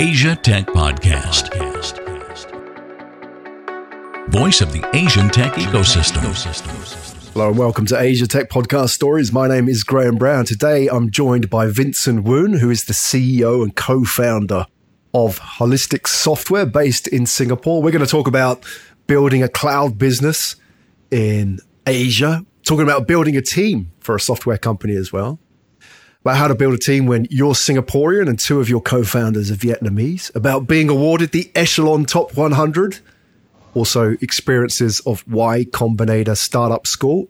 Asia Tech Podcast. Voice of the Asian tech ecosystem. Hello and welcome to Asia Tech Podcast Stories. My name is Graham Brown. Today I'm joined by Vincent Woon, who is the CEO and co founder of Holistic Software based in Singapore. We're going to talk about building a cloud business in Asia, talking about building a team for a software company as well about how to build a team when you're Singaporean and two of your co-founders are Vietnamese, about being awarded the Echelon Top 100, also experiences of Y Combinator Startup School.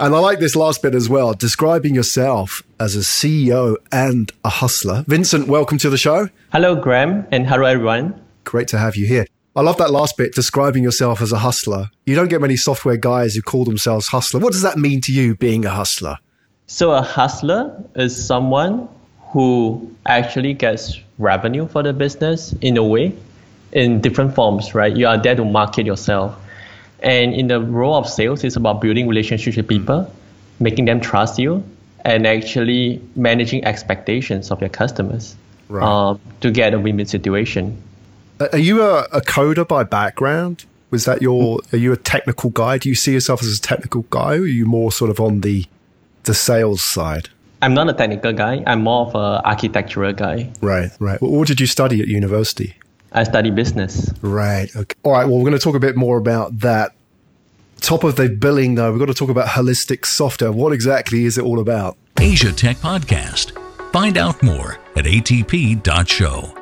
And I like this last bit as well, describing yourself as a CEO and a hustler. Vincent, welcome to the show. Hello, Graham, and hello, everyone. Great to have you here. I love that last bit, describing yourself as a hustler. You don't get many software guys who call themselves hustler. What does that mean to you, being a hustler? So a hustler is someone who actually gets revenue for the business in a way, in different forms, right? You are there to market yourself. And in the role of sales, it's about building relationships with people, making them trust you, and actually managing expectations of your customers right. um, to get a win-win situation. Are you a, a coder by background? Was that your? Are you a technical guy? Do you see yourself as a technical guy, or are you more sort of on the the sales side? I'm not a technical guy. I'm more of an architectural guy. Right, right. what did you study at university? I study business. Right. Okay. All right. Well, we're going to talk a bit more about that. Top of the billing, though, we've got to talk about holistic software. What exactly is it all about? Asia Tech Podcast. Find out more at atp.show.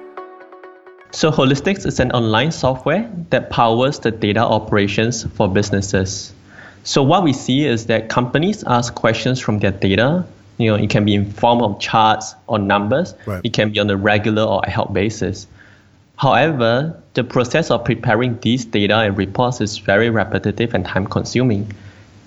So, Holistics is an online software that powers the data operations for businesses. So what we see is that companies ask questions from their data. You know, it can be in form of charts or numbers. Right. It can be on a regular or ad hoc basis. However, the process of preparing these data and reports is very repetitive and time consuming.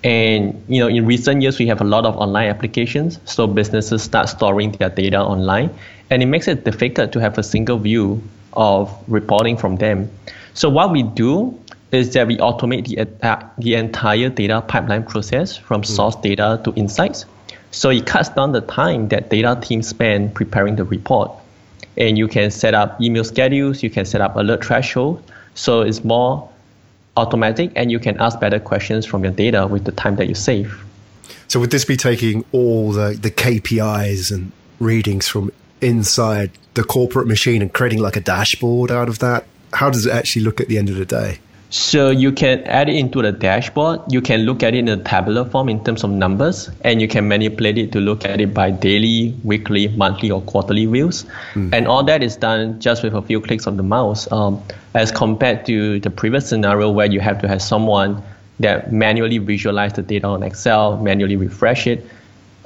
And you know, in recent years, we have a lot of online applications, so businesses start storing their data online, and it makes it difficult to have a single view of reporting from them. So what we do is that we automate the, the entire data pipeline process from hmm. source data to insights. So it cuts down the time that data teams spend preparing the report. And you can set up email schedules, you can set up alert threshold. So it's more automatic and you can ask better questions from your data with the time that you save. So would this be taking all the, the KPIs and readings from inside the corporate machine and creating like a dashboard out of that? How does it actually look at the end of the day? So you can add it into the dashboard. You can look at it in a tabular form in terms of numbers, and you can manipulate it to look at it by daily, weekly, monthly, or quarterly views. Mm. And all that is done just with a few clicks of the mouse, um, as compared to the previous scenario where you have to have someone that manually visualize the data on Excel, manually refresh it.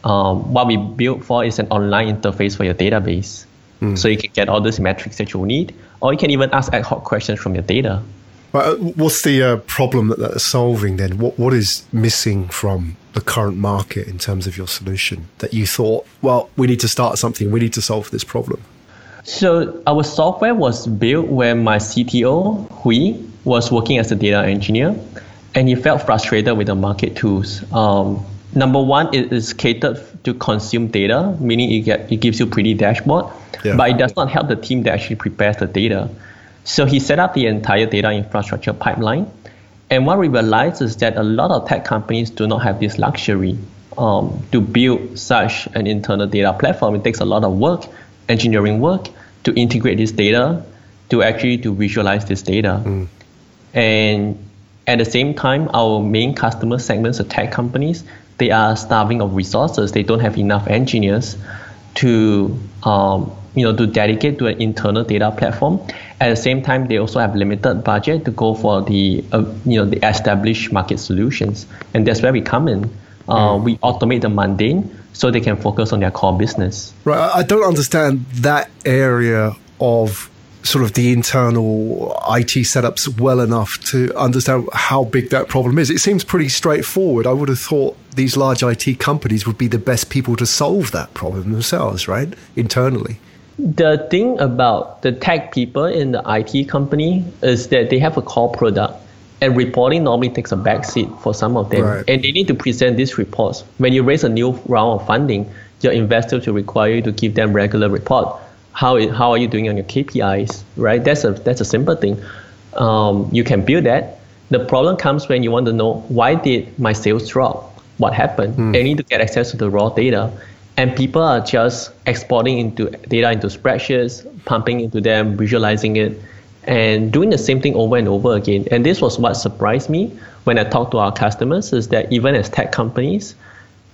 Um, what we built for is an online interface for your database. Mm. So you can get all those metrics that you need, or you can even ask ad hoc questions from your data. Uh, what's the uh, problem that they're solving then? What what is missing from the current market in terms of your solution that you thought, well, we need to start something, we need to solve this problem? So our software was built when my CTO Huy was working as a data engineer, and he felt frustrated with the market tools. Um, number one, it is catered to consume data, meaning it, get, it gives you pretty dashboard, yeah. but it does not help the team that actually prepares the data. So he set up the entire data infrastructure pipeline. And what we realized is that a lot of tech companies do not have this luxury um, to build such an internal data platform. It takes a lot of work, engineering work, to integrate this data, to actually to visualize this data. Mm. And at the same time, our main customer segments, the tech companies, they are starving of resources. They don't have enough engineers to um, you know, to dedicate to an internal data platform. At the same time, they also have limited budget to go for the, uh, you know, the established market solutions, and that's where we come in. Uh, mm. We automate the mundane so they can focus on their core business. Right. I don't understand that area of sort of the internal IT setups well enough to understand how big that problem is. It seems pretty straightforward. I would have thought these large IT companies would be the best people to solve that problem themselves, right? Internally. The thing about the tech people in the IT company is that they have a core product and reporting normally takes a backseat for some of them. Right. And they need to present these reports. When you raise a new round of funding, your investors will require you to give them regular report how it, how are you doing on your KPIs, right? That's a that's a simple thing. Um, you can build that. The problem comes when you want to know why did my sales drop? What happened? Mm. need to get access to the raw data, and people are just exporting into data into spreadsheets, pumping into them, visualizing it, and doing the same thing over and over again. And this was what surprised me when I talked to our customers is that even as tech companies,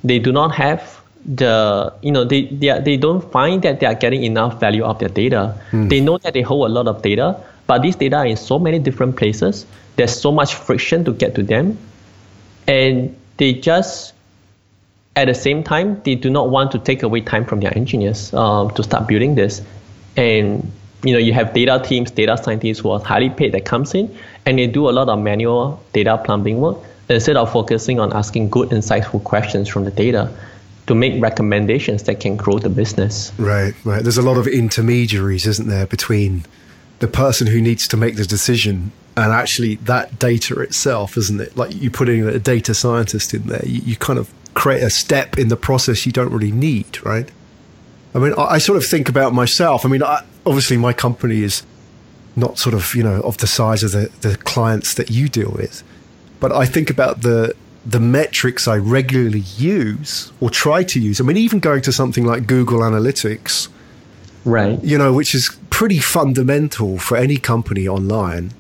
they do not have the you know they they, are, they don't find that they are getting enough value of their data. Mm. They know that they hold a lot of data, but these data are in so many different places. There's so much friction to get to them, and they just at the same time they do not want to take away time from their engineers um, to start building this, and you know you have data teams, data scientists who are highly paid that comes in, and they do a lot of manual data plumbing work instead of focusing on asking good, insightful questions from the data to make recommendations that can grow the business. Right, right. There's a lot of intermediaries, isn't there, between the person who needs to make the decision and actually that data itself, isn't it? Like you putting a data scientist in there, you, you kind of create a step in the process you don't really need, right? I mean, I, I sort of think about myself. I mean, I, obviously, my company is not sort of you know of the size of the, the clients that you deal with, but I think about the the metrics I regularly use or try to use. I mean, even going to something like Google Analytics, right? You know, which is pretty fundamental for any company online,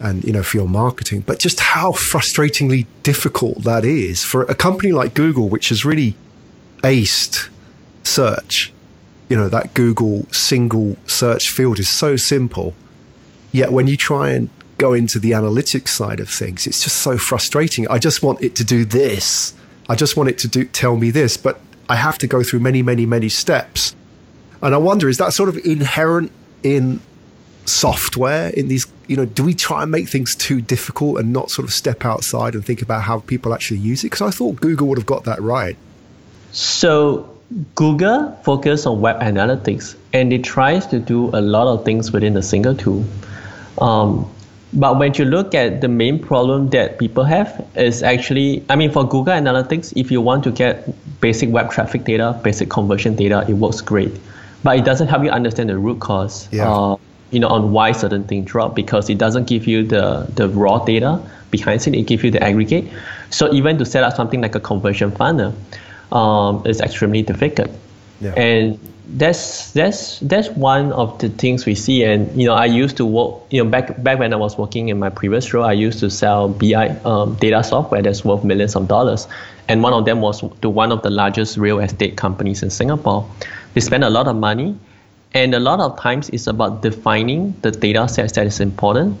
and you know for your marketing. But just how frustratingly difficult that is for a company like Google, which has really aced search. You know, that Google single search field is so simple. Yet when you try and go into the analytics side of things, it's just so frustrating. I just want it to do this. I just want it to do tell me this, but I have to go through many, many, many steps. And I wonder, is that sort of inherent in software in these you know do we try and make things too difficult and not sort of step outside and think about how people actually use it because i thought google would have got that right so google focus on web analytics and it tries to do a lot of things within a single tool um, but when you look at the main problem that people have is actually, I mean, for Google Analytics, if you want to get basic web traffic data, basic conversion data, it works great. But it doesn't help you understand the root cause, yeah. uh, you know, on why certain things drop because it doesn't give you the, the raw data behind it. It gives you the aggregate. So even to set up something like a conversion funnel um, is extremely difficult. Yeah. And that's that's that's one of the things we see and you know i used to work you know back back when i was working in my previous role i used to sell bi um, data software that's worth millions of dollars and one of them was to one of the largest real estate companies in singapore they spend a lot of money and a lot of times it's about defining the data sets that is important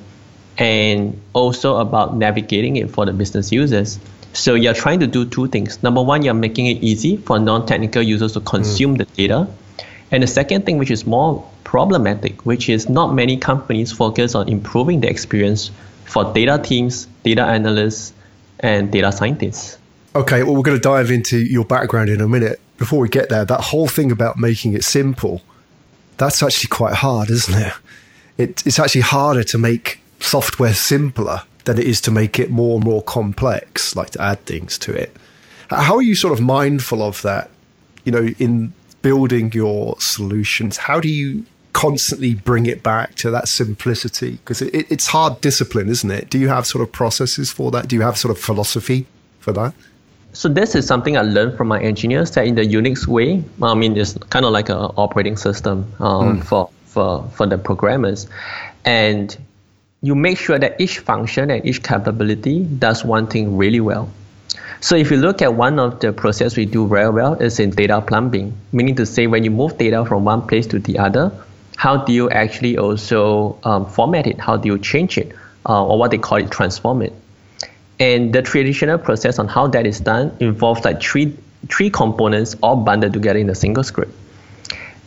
and also about navigating it for the business users so you're trying to do two things number one you're making it easy for non-technical users to consume mm. the data and the second thing, which is more problematic, which is not many companies focus on improving the experience for data teams, data analysts, and data scientists. Okay, well, we're going to dive into your background in a minute. Before we get there, that whole thing about making it simple, that's actually quite hard, isn't it? it it's actually harder to make software simpler than it is to make it more and more complex, like to add things to it. How are you sort of mindful of that, you know, in building your solutions, how do you constantly bring it back to that simplicity? Because it, it's hard discipline, isn't it? Do you have sort of processes for that? Do you have sort of philosophy for that? So this is something I learned from my engineers that in the Unix way, I mean, it's kind of like an operating system um, mm. for, for, for the programmers. And you make sure that each function and each capability does one thing really well. So if you look at one of the process we do very well is in data plumbing, meaning to say when you move data from one place to the other, how do you actually also um, format it? How do you change it? Uh, or what they call it, transform it. And the traditional process on how that is done involves like three three components all bundled together in a single script.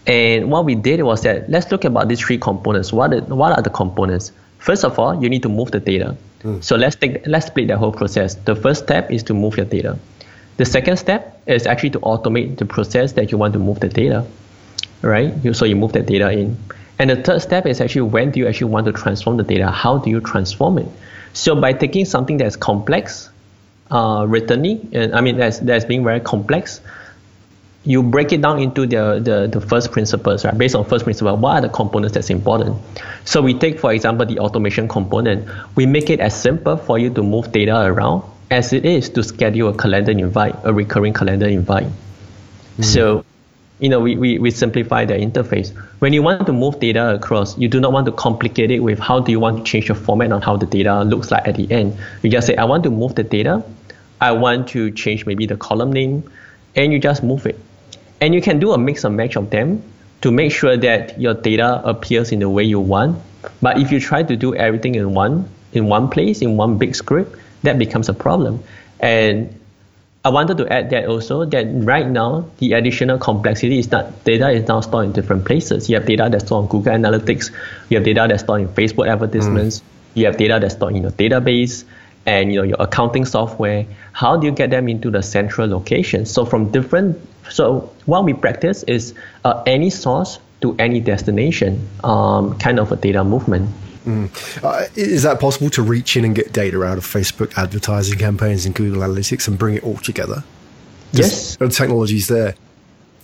And what we did was that let's look about these three components. What are, what are the components? First of all, you need to move the data. Mm. So let's take let's split the whole process. The first step is to move your data. The second step is actually to automate the process that you want to move the data, right? You, so you move the data in. And the third step is actually when do you actually want to transform the data? How do you transform it? So by taking something that's complex, uh, writtenly, and I mean that's that's being very complex, you break it down into the, the, the first principles, right? Based on first principle, what are the components that's important? So we take, for example, the automation component. We make it as simple for you to move data around as it is to schedule a calendar invite, a recurring calendar invite. Mm. So, you know, we, we, we simplify the interface. When you want to move data across, you do not want to complicate it with how do you want to change the format on how the data looks like at the end. You just say, I want to move the data. I want to change maybe the column name, and you just move it and you can do a mix and match of them to make sure that your data appears in the way you want. But if you try to do everything in one in one place in one big script, that becomes a problem. And I wanted to add that also that right now the additional complexity is that data is now stored in different places. You have data that's stored on Google Analytics, you have data that's stored in Facebook advertisements, mm. you have data that's stored in your database, and you know your accounting software. How do you get them into the central location? So from different so what we practice is uh, any source to any destination, um, kind of a data movement. Mm. Uh, is that possible to reach in and get data out of Facebook advertising campaigns and Google Analytics and bring it all together? yes. The technology's there.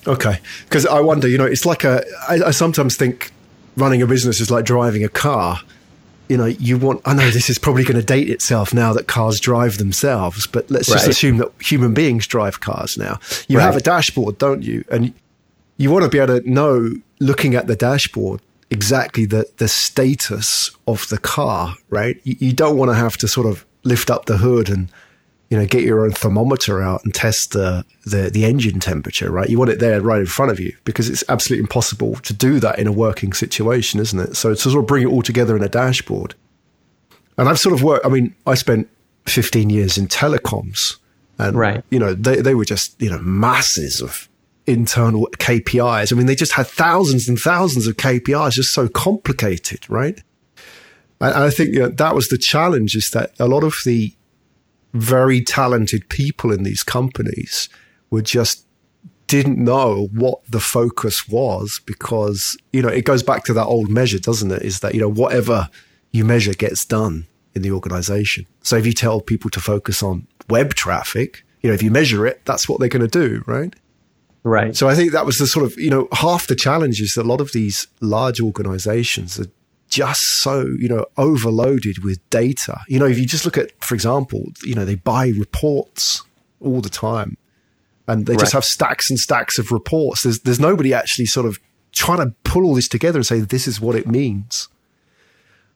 Okay. Because I wonder, you know, it's like a. I, I sometimes think running a business is like driving a car you know, you want, I know this is probably going to date itself now that cars drive themselves, but let's right. just assume that human beings drive cars now. You right. have a dashboard, don't you? And you want to be able to know, looking at the dashboard, exactly the, the status of the car, right? You, you don't want to have to sort of lift up the hood and you know, get your own thermometer out and test the, the, the engine temperature, right? You want it there right in front of you because it's absolutely impossible to do that in a working situation, isn't it? So to sort of bring it all together in a dashboard. And I've sort of worked, I mean, I spent 15 years in telecoms and, right. you know, they, they were just, you know, masses of internal KPIs. I mean, they just had thousands and thousands of KPIs, just so complicated, right? And I think you know, that was the challenge is that a lot of the very talented people in these companies were just didn't know what the focus was because, you know, it goes back to that old measure, doesn't it? Is that, you know, whatever you measure gets done in the organization. So if you tell people to focus on web traffic, you know, if you measure it, that's what they're going to do, right? Right. So I think that was the sort of, you know, half the challenge is that a lot of these large organizations are just so, you know, overloaded with data. You know, if you just look at, for example, you know, they buy reports all the time and they right. just have stacks and stacks of reports. There's, there's nobody actually sort of trying to pull all this together and say, this is what it means.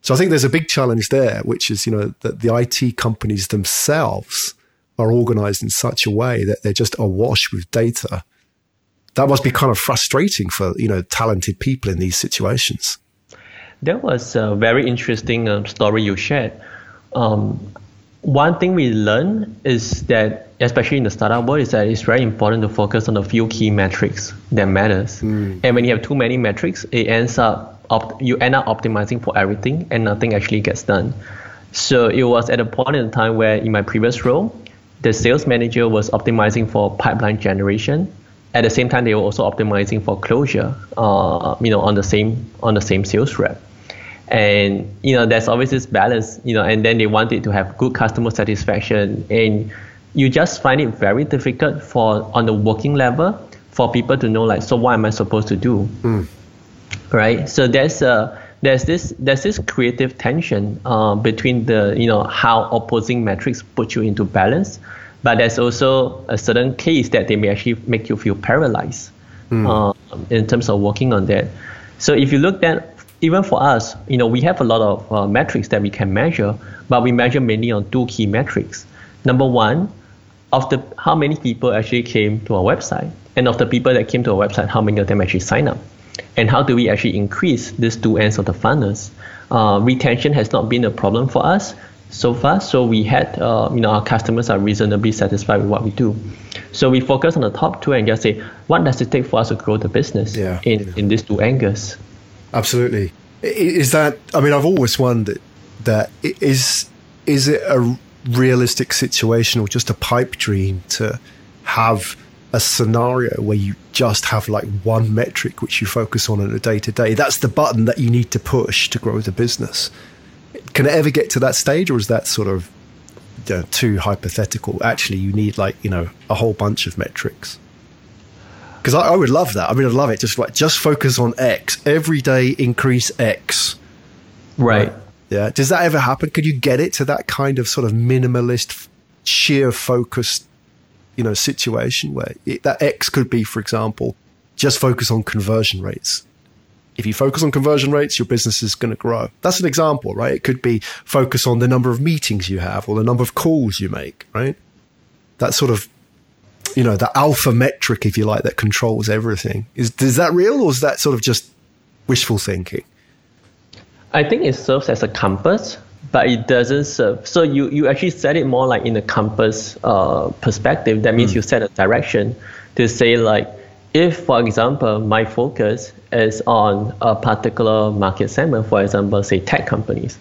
So I think there's a big challenge there, which is, you know, that the IT companies themselves are organized in such a way that they're just awash with data. That must be kind of frustrating for, you know, talented people in these situations. That was a very interesting uh, story you shared. Um, one thing we learned is that, especially in the startup world, is that it's very important to focus on a few key metrics that matters. Mm. And when you have too many metrics, it ends up op- you end up optimizing for everything, and nothing actually gets done. So it was at a point in time where, in my previous role, the sales manager was optimizing for pipeline generation, at the same time, they were also optimizing for closure, uh, you know, on the same on the same sales rep. And you know, there's always this balance, you know, and then they wanted to have good customer satisfaction, and you just find it very difficult for on the working level for people to know like, so what am I supposed to do, mm. right? So there's a there's this there's this creative tension uh, between the you know how opposing metrics put you into balance but there's also a certain case that they may actually make you feel paralyzed mm. uh, in terms of working on that. So if you look at even for us, you know, we have a lot of uh, metrics that we can measure, but we measure mainly on two key metrics. Number one, of the how many people actually came to our website, and of the people that came to our website, how many of them actually sign up, and how do we actually increase these two ends of the funnels? Uh, retention has not been a problem for us, so far. So we had, uh, you know, our customers are reasonably satisfied with what we do. So we focus on the top two and just say, what does it take for us to grow the business yeah. in, in these two angles? Absolutely. Is that, I mean, I've always wondered that is, is it a realistic situation or just a pipe dream to have a scenario where you just have like one metric which you focus on in a day to day? That's the button that you need to push to grow the business can it ever get to that stage, or is that sort of you know, too hypothetical? Actually, you need like you know a whole bunch of metrics. Because I, I, would love that. I mean, I'd love it. Just like just focus on X every day, increase X. Right. right. Yeah. Does that ever happen? Could you get it to that kind of sort of minimalist, sheer focused, you know, situation where it, that X could be, for example, just focus on conversion rates. If you focus on conversion rates, your business is going to grow. That's an example, right? It could be focus on the number of meetings you have or the number of calls you make, right? That sort of, you know, the alpha metric, if you like, that controls everything. Is, is that real or is that sort of just wishful thinking? I think it serves as a compass, but it doesn't serve. So you, you actually set it more like in a compass uh, perspective. That means mm. you set a direction to say like, if, for example, my focus is on a particular market segment, for example, say tech companies,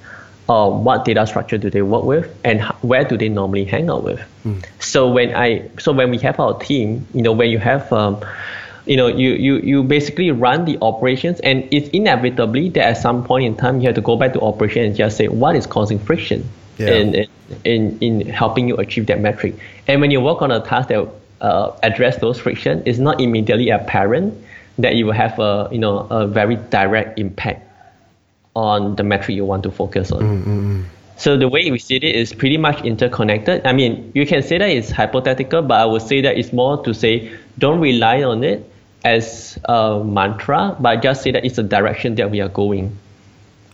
uh, what data structure do they work with, and where do they normally hang out with? Mm. So when I, so when we have our team, you know, when you have, um, you know, you, you you basically run the operations, and it's inevitably that at some point in time you have to go back to operation and just say what is causing friction yeah. in, in in helping you achieve that metric. And when you work on a task that uh, address those friction, it's not immediately apparent that you will have a you know a very direct impact on the metric you want to focus on. Mm-hmm. So the way we see it is pretty much interconnected. I mean, you can say that it's hypothetical, but I would say that it's more to say don't rely on it as a mantra, but just say that it's a direction that we are going.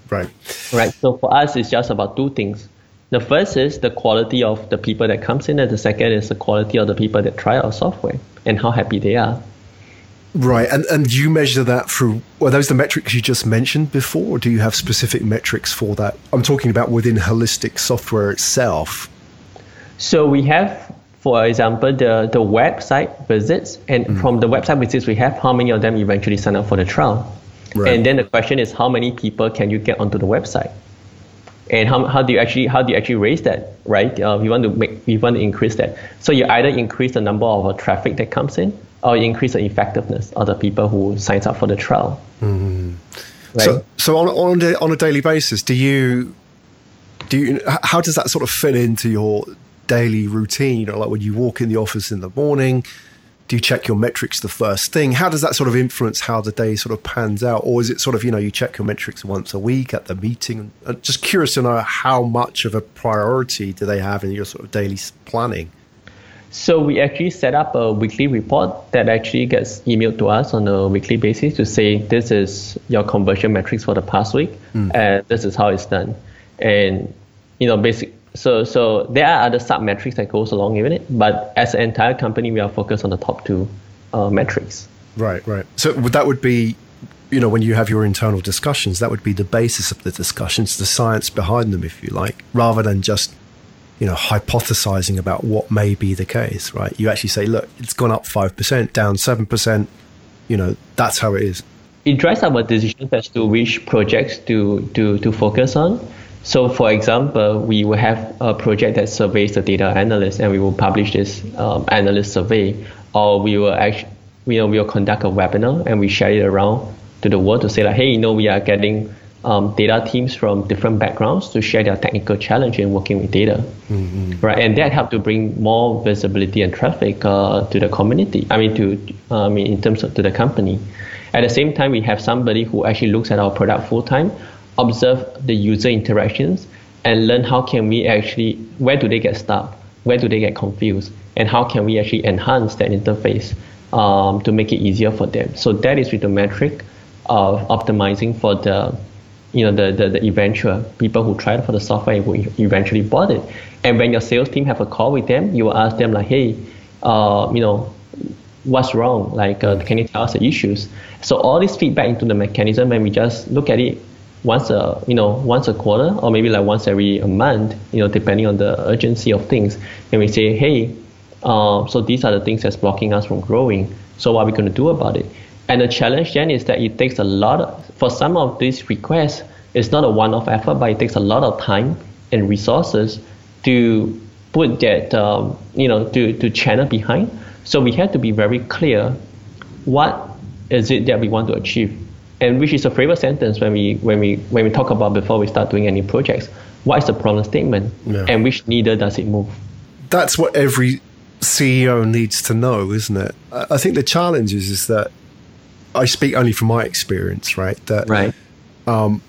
Right. Right. So for us, it's just about two things. The first is the quality of the people that comes in, and the second is the quality of the people that try our software and how happy they are. Right, and and you measure that through are those the metrics you just mentioned before, or do you have specific metrics for that? I'm talking about within holistic software itself. So we have, for example, the the website visits, and mm. from the website visits we have how many of them eventually sign up for the trial, right. and then the question is how many people can you get onto the website? And how, how do you actually how do you actually raise that right uh, we want to make we want to increase that so you either increase the number of uh, traffic that comes in or increase the effectiveness of the people who signs up for the trial mm-hmm. right? so so on, on, a, on a daily basis do you do you how does that sort of fit into your daily routine or like when you walk in the office in the morning do you check your metrics the first thing? How does that sort of influence how the day sort of pans out? Or is it sort of, you know, you check your metrics once a week at the meeting? I'm just curious to know how much of a priority do they have in your sort of daily planning? So we actually set up a weekly report that actually gets emailed to us on a weekly basis to say this is your conversion metrics for the past week mm. and this is how it's done. And you know, basic so so there are other sub metrics that goes along with it, but as an entire company, we are focused on the top two uh, metrics. Right, right. So that would be, you know, when you have your internal discussions, that would be the basis of the discussions, the science behind them, if you like, rather than just, you know, hypothesizing about what may be the case. Right? You actually say, look, it's gone up five percent, down seven percent. You know, that's how it is. It drives our decisions as to which projects to to to focus on so, for example, we will have a project that surveys the data analyst, and we will publish this um, analyst survey, or we will actually, you know, we will conduct a webinar and we share it around to the world to say like, hey, you know, we are getting um, data teams from different backgrounds to share their technical challenge in working with data, mm-hmm. right? And that helped to bring more visibility and traffic uh, to the community. I mean, to uh, I mean, in terms of to the company. At the same time, we have somebody who actually looks at our product full time observe the user interactions and learn how can we actually where do they get stuck? Where do they get confused? And how can we actually enhance that interface um, to make it easier for them? So that is with the metric of optimizing for the you know the, the, the eventual people who tried for the software who eventually bought it. And when your sales team have a call with them you will ask them like hey uh, you know what's wrong? Like uh, can you tell us the issues? So all this feedback into the mechanism and we just look at it once a you know once a quarter or maybe like once every a month you know depending on the urgency of things. And we say hey uh, so these are the things that's blocking us from growing. So what are we going to do about it? And the challenge then is that it takes a lot of, for some of these requests it's not a one-off effort but it takes a lot of time and resources to put that um, you know to, to channel behind. So we have to be very clear what is it that we want to achieve and which is a favorite sentence when we when we when we talk about before we start doing any projects. What is the problem statement, yeah. and which needle does it move? That's what every CEO needs to know, isn't it? I think the challenge is, is that I speak only from my experience, right? That right. Um,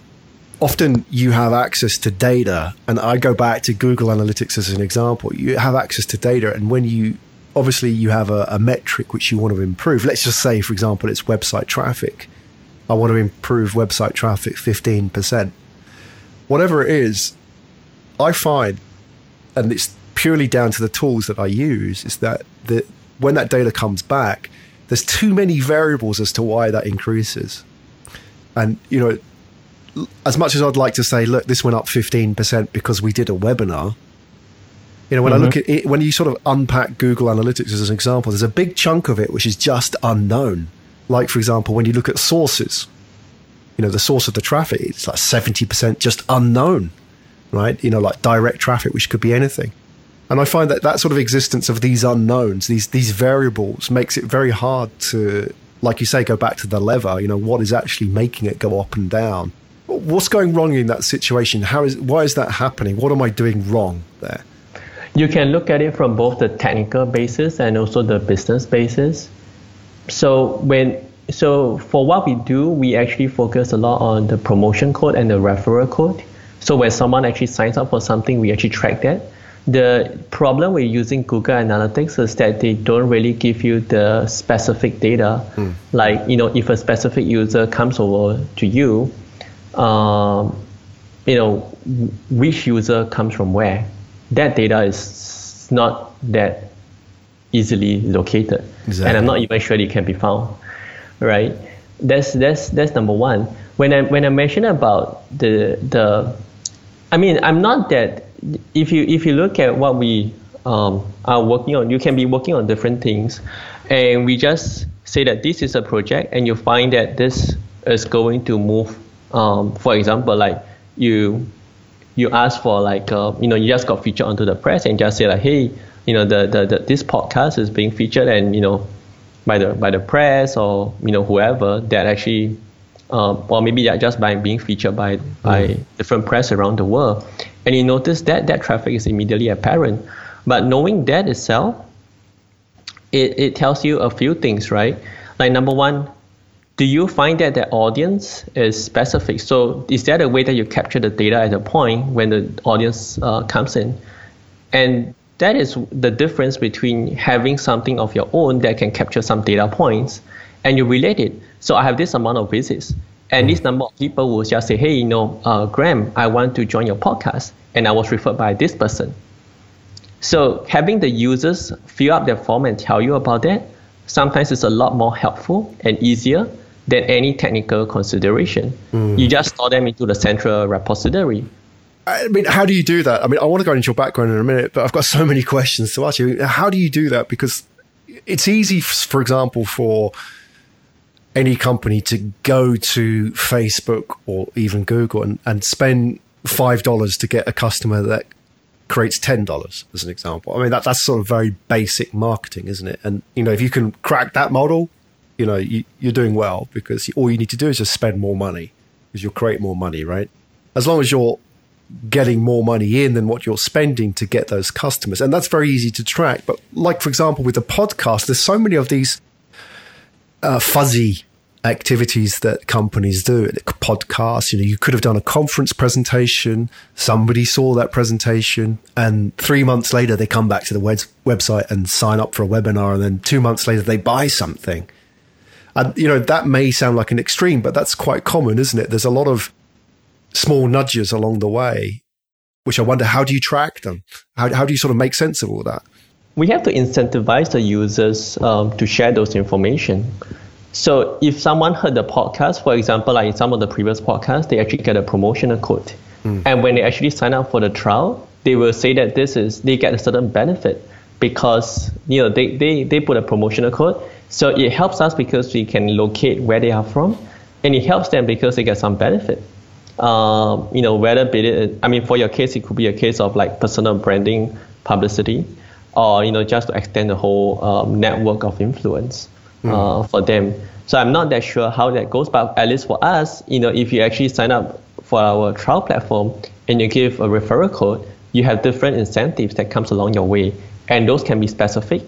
often you have access to data, and I go back to Google Analytics as an example. You have access to data, and when you obviously you have a, a metric which you want to improve. Let's just say, for example, it's website traffic. I want to improve website traffic fifteen percent. Whatever it is, I find, and it's purely down to the tools that I use, is that the, when that data comes back, there's too many variables as to why that increases. And, you know, as much as I'd like to say, look, this went up 15% because we did a webinar, you know, when mm-hmm. I look at it, when you sort of unpack Google Analytics as an example, there's a big chunk of it which is just unknown. Like, for example, when you look at sources, you know, the source of the traffic, it's like 70% just unknown, right? You know, like direct traffic, which could be anything. And I find that that sort of existence of these unknowns, these these variables, makes it very hard to, like you say, go back to the lever. You know, what is actually making it go up and down? What's going wrong in that situation? How is why is that happening? What am I doing wrong there? You can look at it from both the technical basis and also the business basis. So when so for what we do, we actually focus a lot on the promotion code and the referral code. So when someone actually signs up for something, we actually track that. The problem with using Google Analytics is that they don't really give you the specific data. Mm. Like, you know, if a specific user comes over to you, um, you know, which user comes from where, that data is not that easily located. Exactly. And I'm not even sure it can be found, right? That's, that's, that's number one. When I, when I mention about the, the, I mean, I'm not that if you if you look at what we um, are working on, you can be working on different things, and we just say that this is a project, and you find that this is going to move. Um, for example, like you you ask for like uh, you know you just got featured onto the press and just say like hey you know the, the, the this podcast is being featured and you know by the by the press or you know whoever that actually um, or maybe just by being featured by by mm. different press around the world and you notice that that traffic is immediately apparent. But knowing that itself, it, it tells you a few things, right? Like number one, do you find that the audience is specific? So is that a way that you capture the data at a point when the audience uh, comes in? And that is the difference between having something of your own that can capture some data points and you relate it. So I have this amount of visits. And this number of people will just say, hey, you know, uh, Graham, I want to join your podcast. And I was referred by this person. So having the users fill up their form and tell you about that sometimes is a lot more helpful and easier than any technical consideration. Mm. You just store them into the central repository. I mean, how do you do that? I mean, I want to go into your background in a minute, but I've got so many questions to ask you. How do you do that? Because it's easy, for example, for any company to go to Facebook or even Google and, and spend five dollars to get a customer that creates ten dollars as an example. I mean that that's sort of very basic marketing, isn't it? And you know if you can crack that model, you know you, you're doing well because all you need to do is just spend more money because you'll create more money, right? As long as you're getting more money in than what you're spending to get those customers, and that's very easy to track. But like for example with the podcast, there's so many of these uh, fuzzy activities that companies do, podcasts. You know, you could have done a conference presentation. Somebody saw that presentation, and three months later they come back to the web- website and sign up for a webinar, and then two months later they buy something. And you know that may sound like an extreme, but that's quite common, isn't it? There's a lot of small nudges along the way, which I wonder how do you track them? How how do you sort of make sense of all that? We have to incentivize the users um, to share those information. So if someone heard the podcast, for example, like in some of the previous podcasts, they actually get a promotional code. Mm. And when they actually sign up for the trial, they will say that this is they get a certain benefit because you know they, they, they put a promotional code. So it helps us because we can locate where they are from, and it helps them because they get some benefit. Um, you know, whether be it, I mean, for your case, it could be a case of like personal branding, publicity, or you know, just to extend the whole um, network of influence mm. for them. So I'm not that sure how that goes, but at least for us, you know, if you actually sign up for our trial platform and you give a referral code, you have different incentives that comes along your way. and those can be specific.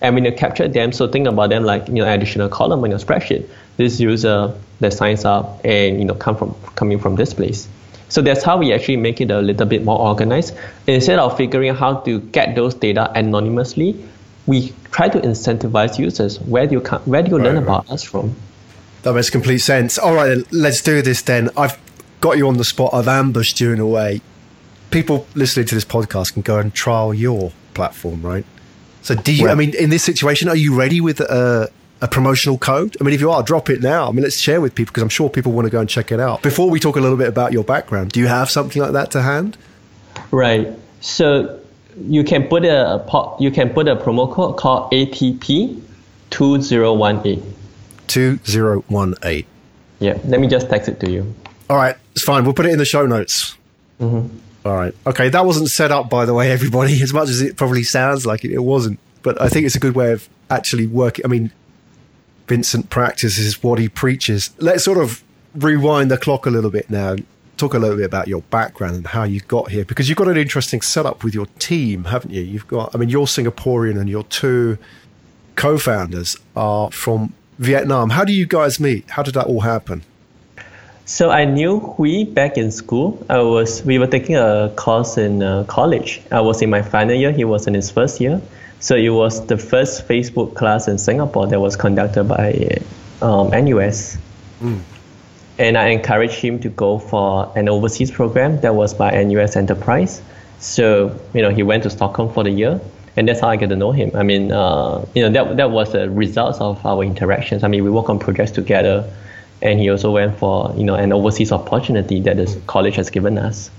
And when you capture them, so think about them like you know additional column on your spreadsheet. This user that signs up and you know come from coming from this place. So that's how we actually make it a little bit more organized. Instead of figuring out how to get those data anonymously, we try to incentivize users. Where do you come, where do you right, learn right. about us from? That makes complete sense. All right, let's do this then. I've got you on the spot. I've ambushed you in a way. People listening to this podcast can go and trial your platform, right? So, do you? Well, I mean, in this situation, are you ready with a, a promotional code? I mean, if you are, drop it now. I mean, let's share with people because I'm sure people want to go and check it out. Before we talk a little bit about your background, do you have something like that to hand? Right. So you can put a you can put a promo code called ATP two zero one eight. Two zero one eight. Yeah. Let me just text it to you. All right, it's fine. We'll put it in the show notes. Mm-hmm. All right. Okay, that wasn't set up, by the way, everybody, as much as it probably sounds like it, it wasn't. But I think it's a good way of actually working. I mean, Vincent practices what he preaches. Let's sort of rewind the clock a little bit now. Talk a little bit about your background and how you got here, because you've got an interesting setup with your team, haven't you? You've got, I mean, you're Singaporean and your two co founders are from Vietnam. How do you guys meet? How did that all happen? So I knew Huy back in school. I was we were taking a course in uh, college. I was in my final year. He was in his first year. So it was the first Facebook class in Singapore that was conducted by um, NUS. Mm. And I encouraged him to go for an overseas program that was by NUS Enterprise. So you know he went to Stockholm for the year, and that's how I get to know him. I mean, uh, you know that that was the results of our interactions. I mean, we work on projects together and he also went for you know an overseas opportunity that the college has given us.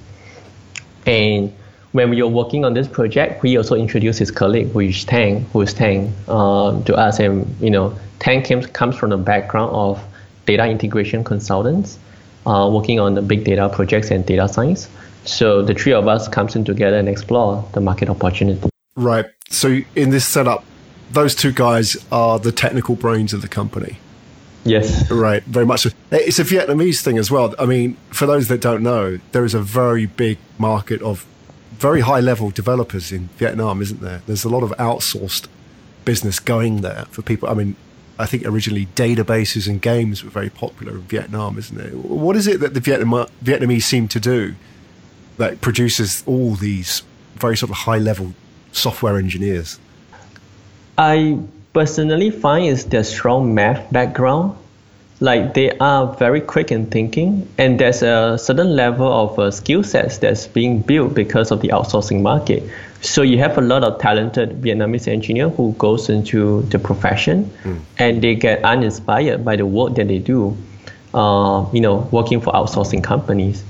And when we were working on this project, we also introduced his colleague, who is Tang, who is Tang, uh, to us. And you know, Tang came, comes from the background of data integration consultants, uh, working on the big data projects and data science. So the three of us comes in together and explore the market opportunity. Right. So in this setup, those two guys are the technical brains of the company. Yes. Right, very much so. It's a Vietnamese thing as well. I mean, for those that don't know, there is a very big market of very high level developers in Vietnam, isn't there? There's a lot of outsourced business going there for people. I mean, I think originally databases and games were very popular in Vietnam, isn't it? What is it that the Vietnam- Vietnamese seem to do that produces all these very sort of high level software engineers? I personally find is their strong math background. Like they are very quick in thinking, and there's a certain level of uh, skill sets that's being built because of the outsourcing market. So you have a lot of talented Vietnamese engineer who goes into the profession, mm. and they get uninspired by the work that they do. Uh, you know, working for outsourcing companies,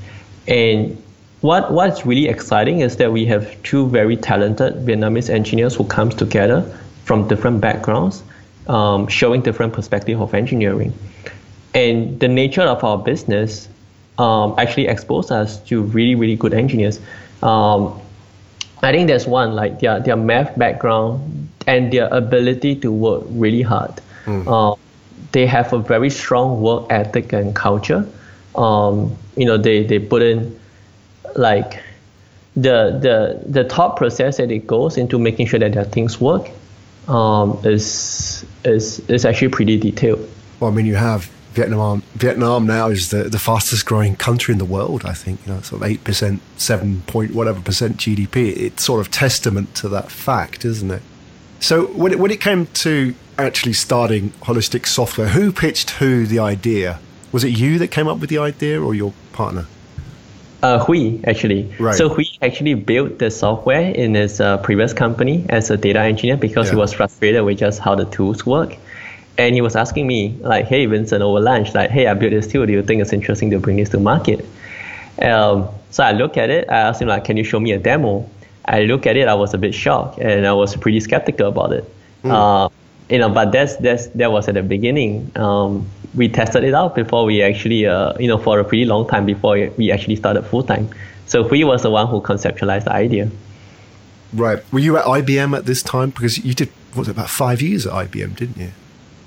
and what what's really exciting is that we have two very talented Vietnamese engineers who comes together from different backgrounds, um, showing different perspective of engineering. And the nature of our business um, actually exposed us to really, really good engineers. Um, I think there's one, like their, their math background and their ability to work really hard. Mm. Uh, they have a very strong work ethic and culture. Um, you know, they, they put in like the, the, the thought process that it goes into making sure that their things work um, is is is actually pretty detailed. Well, I mean, you have Vietnam. Vietnam now is the, the fastest growing country in the world. I think you know, sort of eight percent, seven point whatever percent GDP. It's sort of testament to that fact, isn't it? So when it, when it came to actually starting holistic software, who pitched who the idea? Was it you that came up with the idea, or your partner? Uh, Huy actually. Right. So Huy actually built the software in his uh, previous company as a data engineer because yeah. he was frustrated with just how the tools work. And he was asking me like, "Hey Vincent, over lunch, like, hey, I built this tool. Do you think it's interesting to bring this to market?" Um, so I look at it. I asked him like, "Can you show me a demo?" I look at it. I was a bit shocked and I was pretty skeptical about it. Mm. Uh, you know, but that's that's that was at the beginning. Um, we tested it out before we actually, uh, you know, for a pretty long time before we actually started full time. So Huy was the one who conceptualized the idea. Right. Were you at IBM at this time? Because you did, what was it, about five years at IBM, didn't you?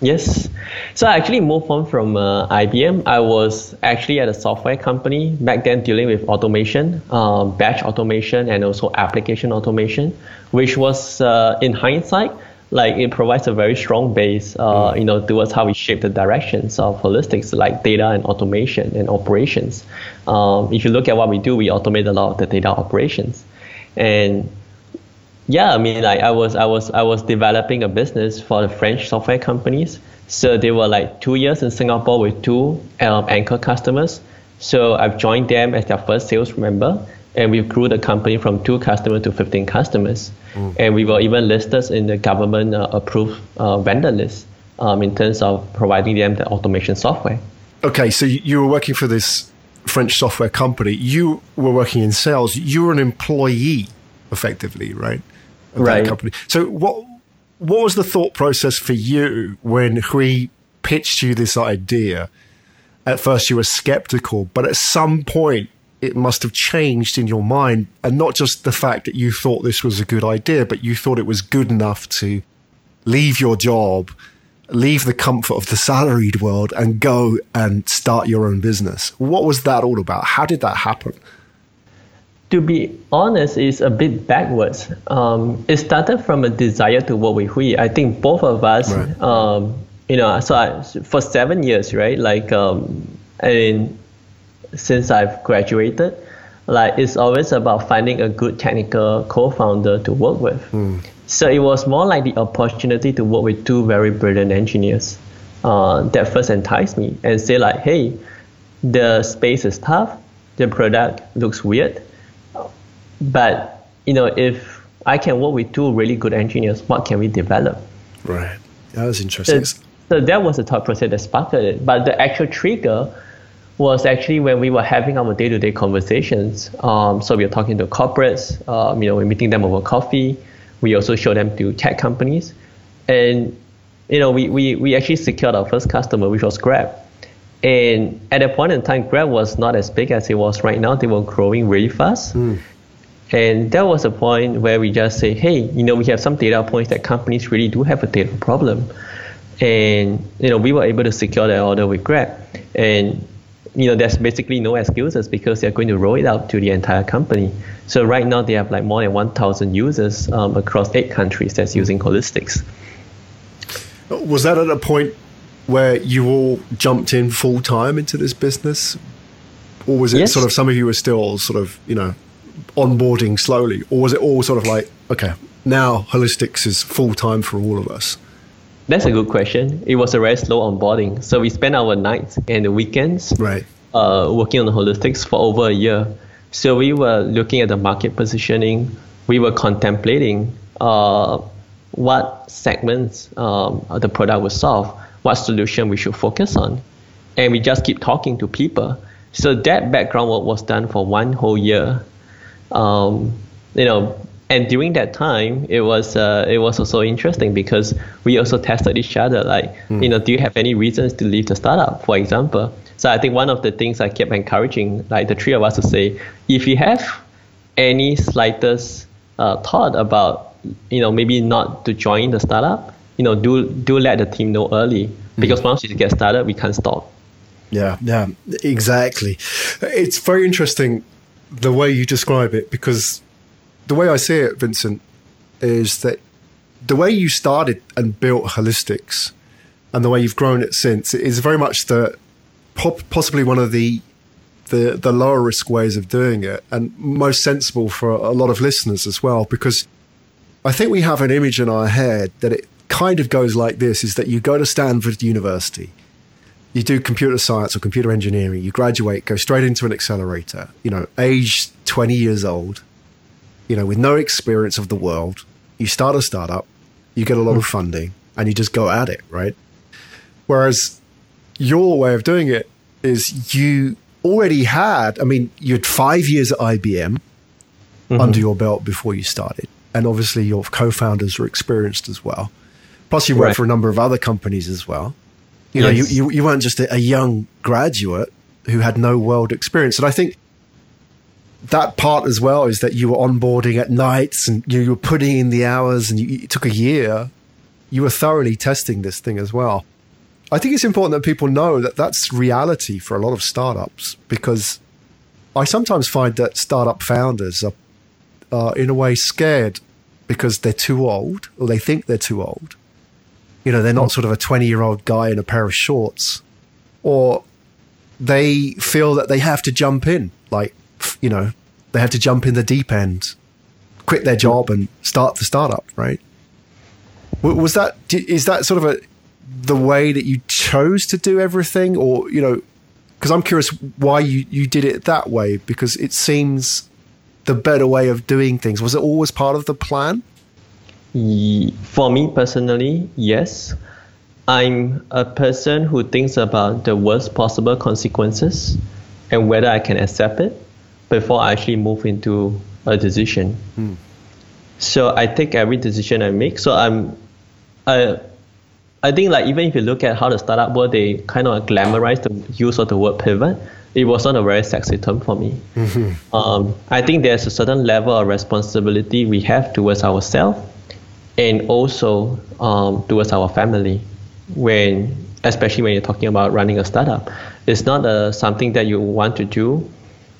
Yes. So I actually moved on from uh, IBM. I was actually at a software company back then dealing with automation, uh, batch automation, and also application automation, which was, uh, in hindsight, like it provides a very strong base, uh, mm. you know, towards how we shape the directions of holistics, like data and automation and operations. Um, if you look at what we do, we automate a lot of the data operations, and yeah, I mean, like I was, I was, I was developing a business for the French software companies. So they were like two years in Singapore with two um, anchor customers. So I've joined them as their first sales member, and we grew the company from two customers to 15 customers. Mm. And we were even listed in the government uh, approved uh, vendor list um, in terms of providing them the automation software. Okay, so you were working for this French software company. You were working in sales. You were an employee, effectively, right? of right. that company. So what what was the thought process for you when Huy pitched you this idea? At first, you were skeptical, but at some point, it must have changed in your mind, and not just the fact that you thought this was a good idea, but you thought it was good enough to leave your job, leave the comfort of the salaried world, and go and start your own business. What was that all about? How did that happen? to be honest, it's a bit backwards. Um, it started from a desire to work with Huy. I think both of us, right. um, you know, so I, for seven years, right? Like, um, mean, since I've graduated, like it's always about finding a good technical co-founder to work with. Mm. So it was more like the opportunity to work with two very brilliant engineers uh, that first enticed me and say like, hey, the space is tough, the product looks weird, but you know, if I can work with two really good engineers, what can we develop? Right. That was interesting. So, so that was the thought process that sparked it. But the actual trigger was actually when we were having our day-to-day conversations. Um, so we were talking to corporates. Um, you know, we're meeting them over coffee. We also show them to tech companies, and you know, we, we, we actually secured our first customer, which was Grab. And at that point in time, Grab was not as big as it was right now. They were growing really fast. Mm. And that was a point where we just say, hey, you know, we have some data points that companies really do have a data problem. And, you know, we were able to secure that order with Grab. And, you know, there's basically no excuses because they're going to roll it out to the entire company. So right now they have like more than 1,000 users um, across eight countries that's using Holistics. Was that at a point where you all jumped in full time into this business? Or was it yes. sort of some of you were still sort of, you know, onboarding slowly, or was it all sort of like, okay, now holistics is full time for all of us? That's a good question. It was a very slow onboarding. So we spent our nights and the weekends right. uh, working on the holistics for over a year. So we were looking at the market positioning. We were contemplating uh, what segments um, the product would solve, what solution we should focus on. And we just keep talking to people. So that background work was done for one whole year um, you know, and during that time, it was uh, it was also interesting because we also tested each other. Like, mm. you know, do you have any reasons to leave the startup, for example? So I think one of the things I kept encouraging, like the three of us, to say, if you have any slightest uh, thought about, you know, maybe not to join the startup, you know, do do let the team know early hmm. because mm. once you get started, we can't stop. Yeah, yeah, exactly. It's very interesting the way you describe it because the way I see it, Vincent, is that the way you started and built holistics and the way you've grown it since is very much the possibly one of the the the lower risk ways of doing it and most sensible for a lot of listeners as well because I think we have an image in our head that it kind of goes like this is that you go to Stanford University you do computer science or computer engineering, you graduate, go straight into an accelerator, you know, age 20 years old, you know, with no experience of the world. You start a startup, you get a lot of funding, and you just go at it, right? Whereas your way of doing it is you already had, I mean, you had five years at IBM mm-hmm. under your belt before you started. And obviously, your co founders were experienced as well. Plus, you worked right. for a number of other companies as well. You know, you, you, you weren't just a, a young graduate who had no world experience. And I think that part as well is that you were onboarding at nights and you, were putting in the hours and you, it took a year. You were thoroughly testing this thing as well. I think it's important that people know that that's reality for a lot of startups because I sometimes find that startup founders are, are in a way scared because they're too old or they think they're too old. You know, they're not sort of a 20 year old guy in a pair of shorts or they feel that they have to jump in, like, you know, they had to jump in the deep end, quit their job and start the startup, right? Was that, is that sort of a, the way that you chose to do everything or, you know, because I'm curious why you, you did it that way because it seems the better way of doing things. Was it always part of the plan? For me personally, yes. I'm a person who thinks about the worst possible consequences and whether I can accept it before I actually move into a decision. Hmm. So I take every decision I make. So I'm, I, I think like even if you look at how the startup world, they kind of glamorize the use of the word pivot. It was not a very sexy term for me. Mm-hmm. Um, I think there's a certain level of responsibility we have towards ourselves and also um, towards our family when especially when you're talking about running a startup it's not a, something that you want to do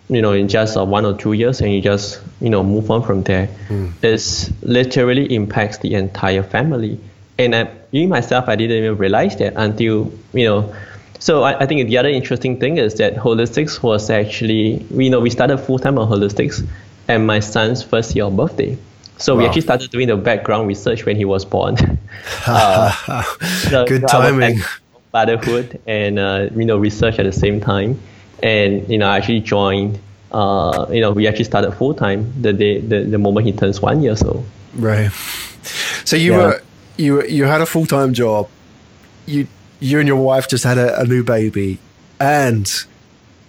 you know in just uh, one or two years and you just you know move on from there mm. it literally impacts the entire family and I, me myself i didn't even realize that until you know so I, I think the other interesting thing is that holistics was actually you know we started full-time on holistics and my son's first year of birthday so wow. we actually started doing the background research when he was born. uh, so, Good timing. Fatherhood and uh, you know research at the same time, and you know I actually joined. Uh, you know we actually started full time the day the, the moment he turns one year so. Right. So you yeah. were you you had a full time job. You you and your wife just had a, a new baby, and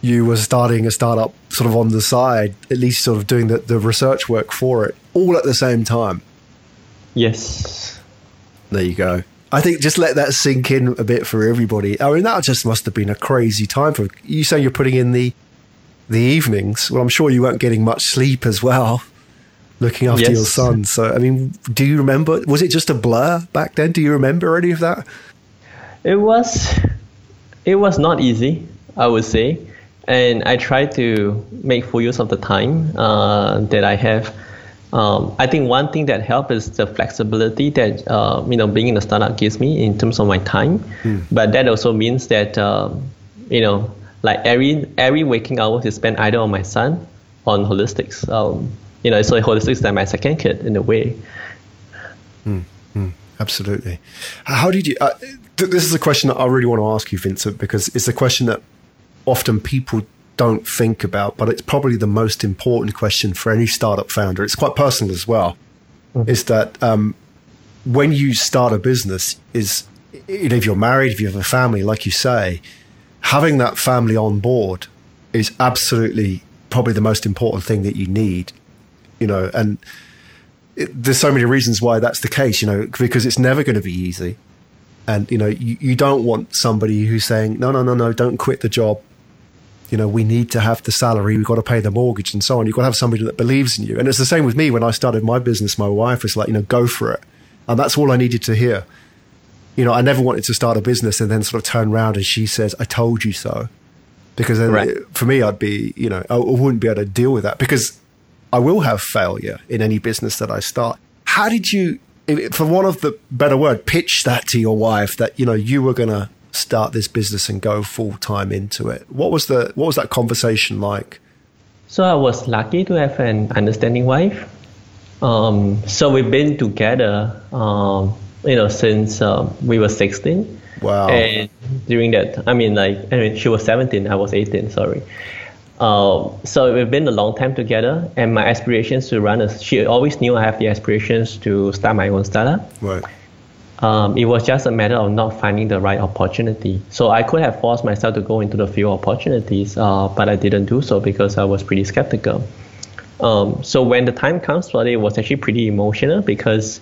you were starting a startup sort of on the side, at least sort of doing the, the research work for it, all at the same time. Yes. There you go. I think just let that sink in a bit for everybody. I mean, that just must have been a crazy time for you. Say you're putting in the the evenings. Well, I'm sure you weren't getting much sleep as well, looking after yes. your son. So, I mean, do you remember? Was it just a blur back then? Do you remember any of that? It was. It was not easy. I would say and I try to make full use of the time uh, that I have. Um, I think one thing that helps is the flexibility that uh, you know being in a startup gives me in terms of my time. Mm. But that also means that um, you know like every every waking hour is spent either on my son on holistics. Um, you know, so holistics is like my second kid in a way. Mm. Mm. Absolutely. How did you? Uh, th- this is a question that I really want to ask you, Vincent, because it's a question that often people don't think about, but it's probably the most important question for any startup founder. It's quite personal as well. Mm-hmm. Is that um, when you start a business, is you know, if you're married, if you have a family, like you say, having that family on board is absolutely probably the most important thing that you need. You know, and it, there's so many reasons why that's the case. You know, because it's never going to be easy. And you know, you, you don't want somebody who's saying, "No, no, no, no, don't quit the job you know, we need to have the salary, we've got to pay the mortgage and so on. You've got to have somebody that believes in you. And it's the same with me when I started my business. My wife was like, you know, go for it. And that's all I needed to hear. You know, I never wanted to start a business and then sort of turn around and she says, I told you so. Because then right. for me, I'd be, you know, I wouldn't be able to deal with that because I will have failure in any business that I start. How did you, for one of the better word, pitch that to your wife that, you know, you were going to start this business and go full time into it. What was the what was that conversation like? So I was lucky to have an understanding wife. Um, so we've been together, um, you know, since um, we were 16. Wow. And during that, I mean, like, I mean, she was 17, I was 18. Sorry. Uh, so we've been a long time together, and my aspirations to run a, she always knew I have the aspirations to start my own startup. Right um, it was just a matter of not finding the right opportunity. So I could have forced myself to go into the few opportunities, uh, but I didn't do so because I was pretty skeptical. Um, so when the time comes for it, it was actually pretty emotional because,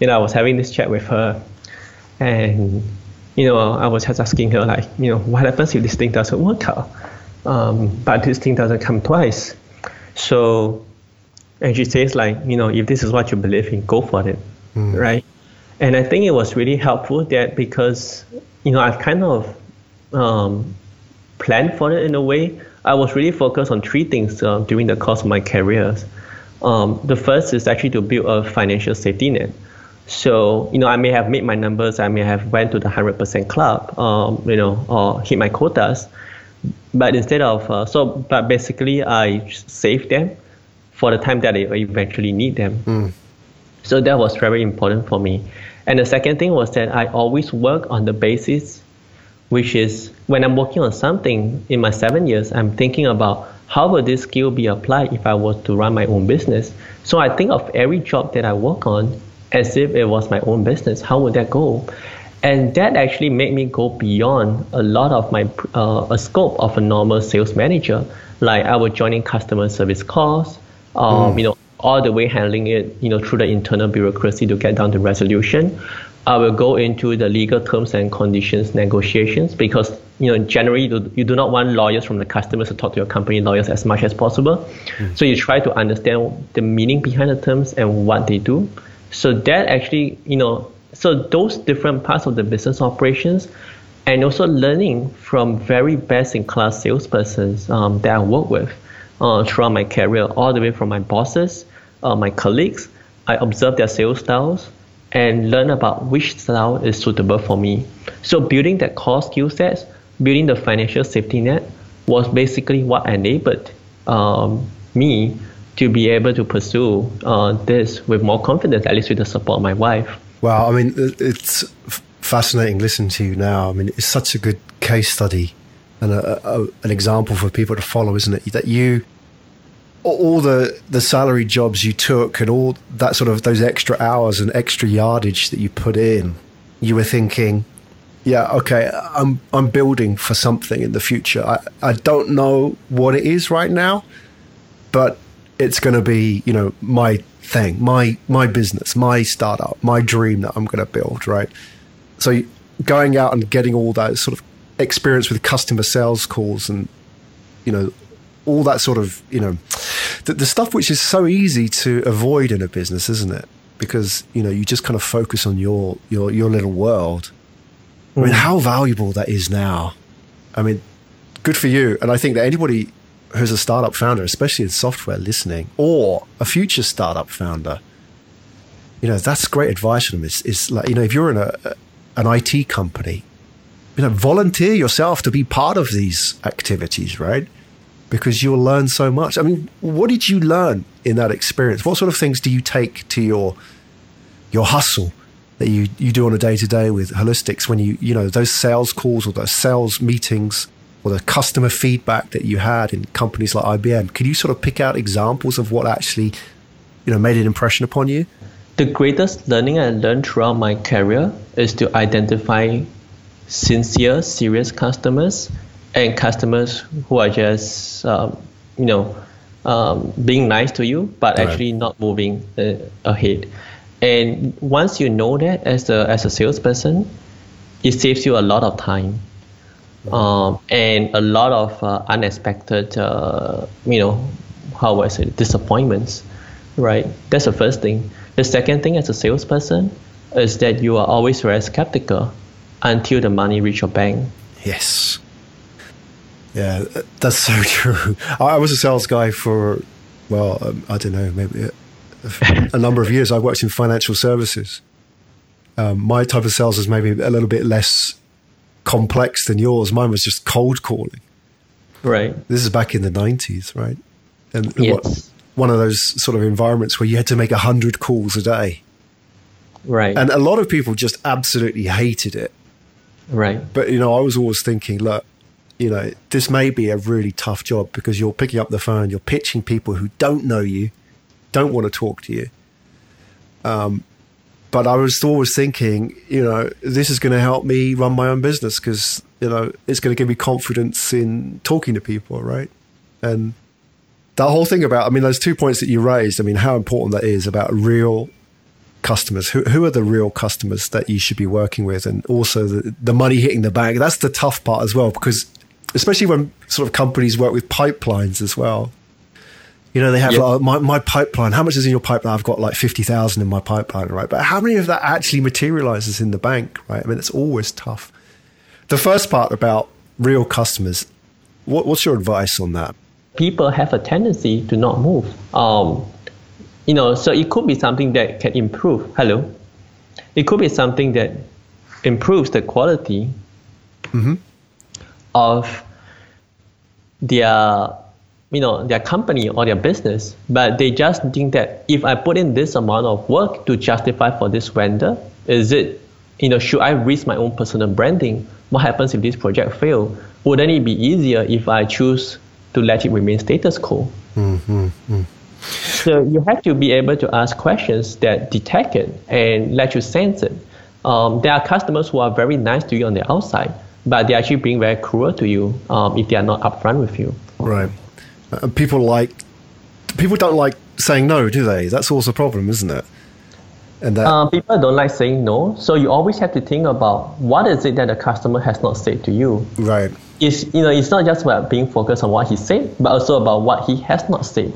you know, I was having this chat with her, and you know, I was just asking her like, you know, what happens if this thing doesn't work out? Um, but this thing doesn't come twice. So, and she says like, you know, if this is what you believe in, go for it, mm. right? And I think it was really helpful that because, you know, I've kind of um, planned for it in a way. I was really focused on three things uh, during the course of my career. Um, the first is actually to build a financial safety net. So, you know, I may have made my numbers, I may have went to the 100% club, um, you know, or hit my quotas. But instead of, uh, so, but basically I save them for the time that I eventually need them. Mm. So that was very important for me. And the second thing was that I always work on the basis, which is when I'm working on something in my seven years, I'm thinking about how would this skill be applied if I was to run my own business. So I think of every job that I work on as if it was my own business. How would that go? And that actually made me go beyond a lot of my uh, a scope of a normal sales manager. Like I was joining customer service calls, um, mm. you know, all the way handling it, you know, through the internal bureaucracy to get down to resolution. I will go into the legal terms and conditions negotiations because you know generally you do, you do not want lawyers from the customers to talk to your company lawyers as much as possible. Mm. So you try to understand the meaning behind the terms and what they do. So that actually, you know, so those different parts of the business operations and also learning from very best in class salespersons um, that I work with uh, throughout my career, all the way from my bosses, uh, my colleagues. I observe their sales styles and learn about which style is suitable for me. So building that core skill sets, building the financial safety net was basically what enabled um, me to be able to pursue uh, this with more confidence, at least with the support of my wife. Wow, I mean, it's fascinating listening to you now. I mean, it's such a good case study and a, a, an example for people to follow, isn't it? That you, all the the salary jobs you took and all that sort of those extra hours and extra yardage that you put in, you were thinking, yeah, okay, I'm I'm building for something in the future. I, I don't know what it is right now, but it's going to be, you know, my thing, my my business, my startup, my dream that I'm going to build, right? So going out and getting all that sort of experience with customer sales calls and you know all that sort of you know the, the stuff which is so easy to avoid in a business, isn't it? Because you know you just kind of focus on your your your little world. I mean, mm. how valuable that is now. I mean, good for you. And I think that anybody who's a startup founder, especially in software, listening, or a future startup founder, you know, that's great advice from them. Is, is like, you know, if you're in a, an IT company, you know, volunteer yourself to be part of these activities, right? Because you'll learn so much. I mean, what did you learn in that experience? What sort of things do you take to your your hustle that you, you do on a day to day with holistics when you, you know, those sales calls or those sales meetings? or the customer feedback that you had in companies like IBM. Can you sort of pick out examples of what actually, you know, made an impression upon you? The greatest learning I learned throughout my career is to identify sincere, serious customers and customers who are just, um, you know, um, being nice to you, but right. actually not moving uh, ahead. And once you know that as a as a salesperson, it saves you a lot of time um, and a lot of uh, unexpected, uh, you know, how would I say, disappointments, right? That's the first thing. The second thing as a salesperson is that you are always very skeptical until the money reach your bank. Yes. Yeah, that's so true. I was a sales guy for, well, um, I don't know, maybe a, a number of years. I worked in financial services. Um, my type of sales is maybe a little bit less complex than yours. Mine was just cold calling. Right. This is back in the 90s, right? And yes. what, one of those sort of environments where you had to make 100 calls a day. Right. And a lot of people just absolutely hated it. Right. But, you know, I was always thinking, look, you know, this may be a really tough job because you're picking up the phone, you're pitching people who don't know you, don't want to talk to you. Um, but I was always thinking, you know, this is going to help me run my own business because, you know, it's going to give me confidence in talking to people, right? And that whole thing about, I mean, those two points that you raised, I mean, how important that is about real customers. Who, who are the real customers that you should be working with? And also the, the money hitting the bank. That's the tough part as well, because especially when sort of companies work with pipelines as well, You know, they have yep. like, my, my pipeline. How much is in your pipeline? I've got like 50,000 in my pipeline, right? But how many of that actually materializes in the bank, right? I mean, it's always tough. The first part about real customers, what, what's your advice on that? People have a tendency to not move. Um, you know, so it could be something that can improve. Hello. It could be something that improves the quality mm-hmm. Of their you know their company or their business but they just think that if i put in this amount of work to justify for this vendor is it you know should i risk my own personal branding? What happens if this project fail? Wouldn't it be easier if i choose to let it remain status quo? Mm-hmm. so you have to be able to ask questions that detect it and let you sense it. Um, there are customers who are very nice to you on the outside but they're actually being very cruel to you um, if they are not upfront with you. Right. Uh, people like people don't like saying no, do they? That's also a problem, isn't it? And that um, people don't like saying no, so you always have to think about what is it that the customer has not said to you. Right. It's you know it's not just about being focused on what he said, but also about what he has not said.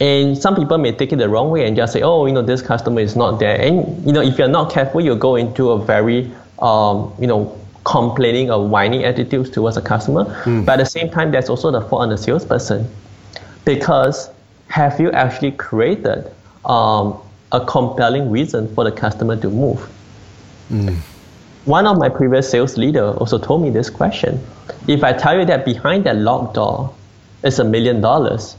And some people may take it the wrong way and just say, oh, you know, this customer is not there. And you know, if you're not careful, you'll go into a very um, you know complaining or whining attitudes towards a customer. Mm. But at the same time, there's also the fault on the salesperson because have you actually created um, a compelling reason for the customer to move? Mm. One of my previous sales leader also told me this question. If I tell you that behind that locked door is a million dollars,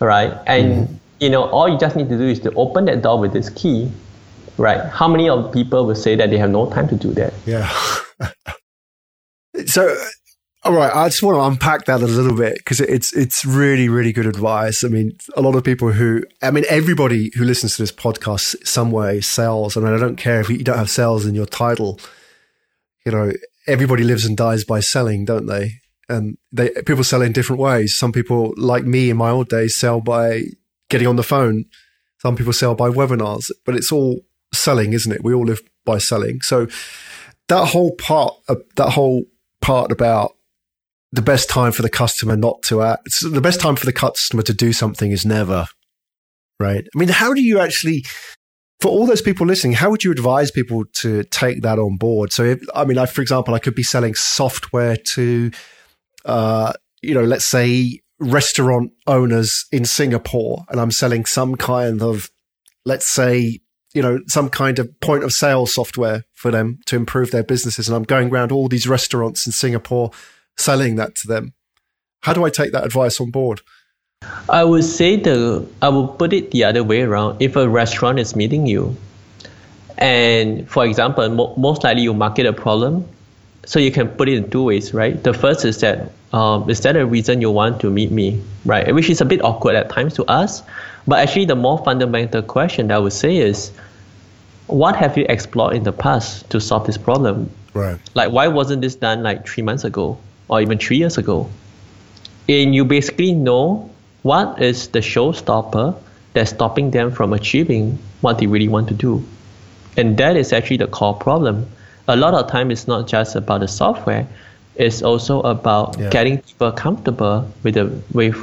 right? And mm. you know, all you just need to do is to open that door with this key, right? How many of people will say that they have no time to do that? Yeah. so, all right, I just want to unpack that a little bit because it's it's really really good advice. I mean, a lot of people who, I mean, everybody who listens to this podcast some way sells. I mean, I don't care if you don't have sales in your title. You know, everybody lives and dies by selling, don't they? And they people sell in different ways. Some people, like me in my old days, sell by getting on the phone. Some people sell by webinars, but it's all selling, isn't it? We all live by selling. So that whole part, uh, that whole part about the best time for the customer not to act, the best time for the customer to do something is never, right? I mean, how do you actually, for all those people listening, how would you advise people to take that on board? So, if, I mean, I, for example, I could be selling software to, uh, you know, let's say restaurant owners in Singapore, and I'm selling some kind of, let's say, you know, some kind of point of sale software for them to improve their businesses. And I'm going around all these restaurants in Singapore selling that to them. How do I take that advice on board? I would say the I would put it the other way around. If a restaurant is meeting you, and for example, mo- most likely you market a problem, so you can put it in two ways, right? The first is that um, is that a reason you want to meet me, right? Which is a bit awkward at times to ask, but actually, the more fundamental question that I would say is, what have you explored in the past to solve this problem? Right. Like, why wasn't this done like three months ago or even three years ago? And you basically know what is the showstopper that's stopping them from achieving what they really want to do. And that is actually the core problem. A lot of time it's not just about the software, it's also about yeah. getting people comfortable with the with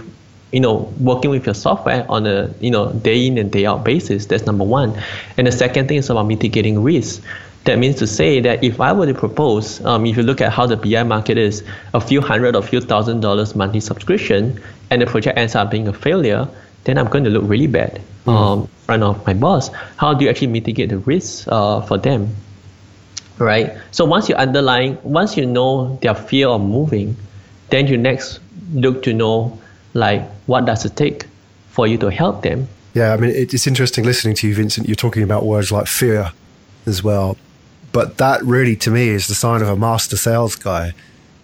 you know working with your software on a you know day in and day out basis that's number one and the second thing is about mitigating risk that means to say that if I were to propose, um, if you look at how the BI market is, a few hundred or a few thousand dollars monthly subscription, and the project ends up being a failure, then I'm going to look really bad mm. um, in front of my boss. How do you actually mitigate the risk uh, for them? Right. So once you underline, once you know their fear of moving, then you next look to know like what does it take for you to help them? Yeah i mean it's interesting listening to you vincent. You're talking about words like fear as well. But that really to me is the sign of a master sales guy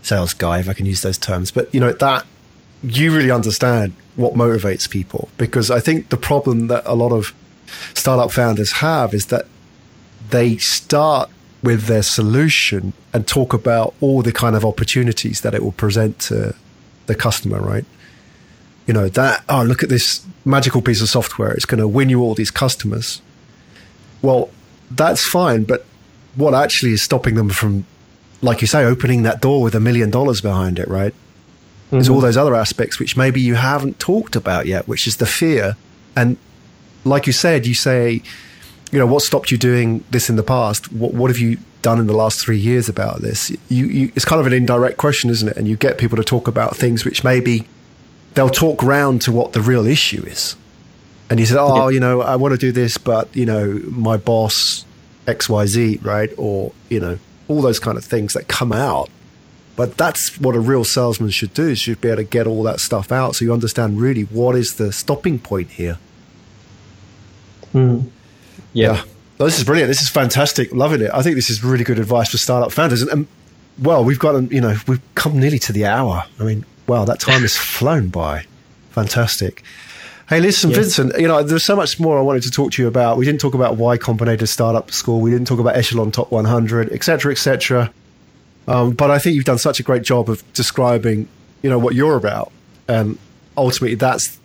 sales guy if i can use those terms. But you know that you really understand what motivates people. Because i think the problem that a lot of startup founders have is that they start with their solution and talk about all the kind of opportunities that it will present to the customer right you know, that, oh, look at this magical piece of software. It's going to win you all these customers. Well, that's fine. But what actually is stopping them from, like you say, opening that door with a million dollars behind it, right? There's all mm-hmm. those other aspects which maybe you haven't talked about yet, which is the fear. And like you said, you say, you know, what stopped you doing this in the past? What, what have you done in the last three years about this? You, you, it's kind of an indirect question, isn't it? And you get people to talk about things which maybe they'll talk round to what the real issue is. And you say, oh, you know, I want to do this, but, you know, my boss, XYZ, right? Or, you know, all those kind of things that come out but that's what a real salesman should do. is Should be able to get all that stuff out, so you understand really what is the stopping point here. Mm. Yeah. yeah. this is brilliant. This is fantastic. Loving it. I think this is really good advice for startup founders. And, and well, we've got, you know, we've come nearly to the hour. I mean, wow, that time has flown by. Fantastic. Hey, listen. Vincent, you know, there's so much more I wanted to talk to you about. We didn't talk about Y Combinator Startup School. We didn't talk about Echelon Top 100, et cetera, et cetera. Um, but I think you've done such a great job of describing, you know, what you're about, and ultimately, that's,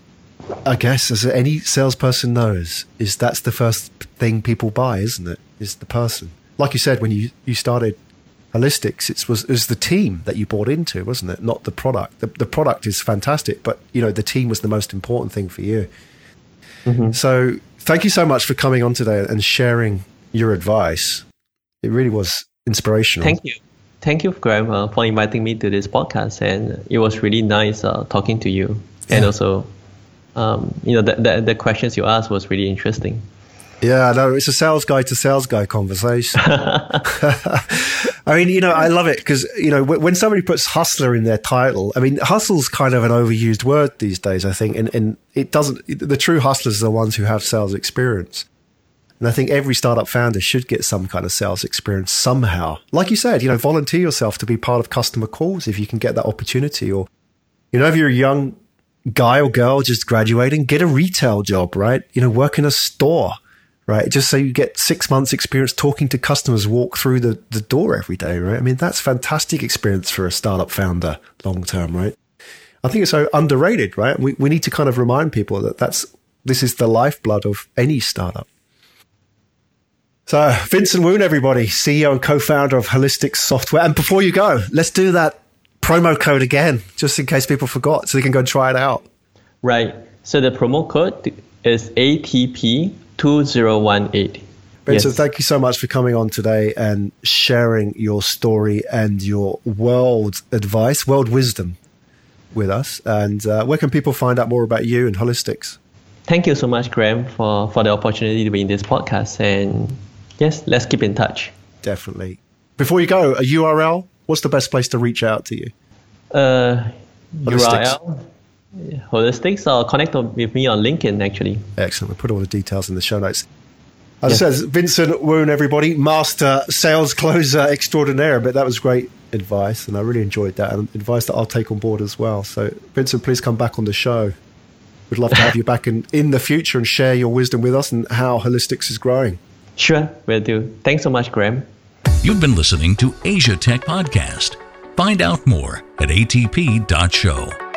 I guess, as any salesperson knows, is that's the first thing people buy, isn't it? Is the person. Like you said when you you started Holistics, it was it was the team that you bought into, wasn't it? Not the product. The, the product is fantastic, but you know the team was the most important thing for you. Mm-hmm. So thank you so much for coming on today and sharing your advice. It really was inspirational. Thank you thank you, Graham, uh, for inviting me to this podcast. And it was really nice uh, talking to you. Yeah. And also, um, you know, the, the, the, questions you asked was really interesting. Yeah, no, it's a sales guy to sales guy conversation. I mean, you know, I love it because, you know, when somebody puts hustler in their title, I mean, hustle's kind of an overused word these days, I think. And, and it doesn't, the true hustlers are the ones who have sales experience. And I think every startup founder should get some kind of sales experience somehow. Like you said, you know, volunteer yourself to be part of customer calls if you can get that opportunity. Or, you know, if you're a young guy or girl just graduating, get a retail job, right? You know, work in a store, right? Just so you get six months experience talking to customers, walk through the, the door every day, right? I mean, that's fantastic experience for a startup founder long term, right? I think it's so underrated, right? We, we need to kind of remind people that that's, this is the lifeblood of any startup. So, Vincent Woon, everybody, CEO and co founder of Holistics Software. And before you go, let's do that promo code again, just in case people forgot, so they can go try it out. Right. So, the promo code is ATP2018. Vincent, yes. thank you so much for coming on today and sharing your story and your world advice, world wisdom with us. And uh, where can people find out more about you and Holistics? Thank you so much, Graham, for, for the opportunity to be in this podcast. And yes, let's keep in touch. Definitely. Before you go, a URL. What's the best place to reach out to you? Uh, URL. Holistics or connect with me on LinkedIn, actually. Excellent. We'll put all the details in the show notes. As yes. I said, Vincent Woon, everybody, master sales closer extraordinaire. But that was great advice, and I really enjoyed that, and advice that I'll take on board as well. So, Vincent, please come back on the show. We'd love to have you back in, in the future and share your wisdom with us and how Holistics is growing. Sure, will do. Thanks so much, Graham. You've been listening to Asia Tech Podcast. Find out more at atp.show.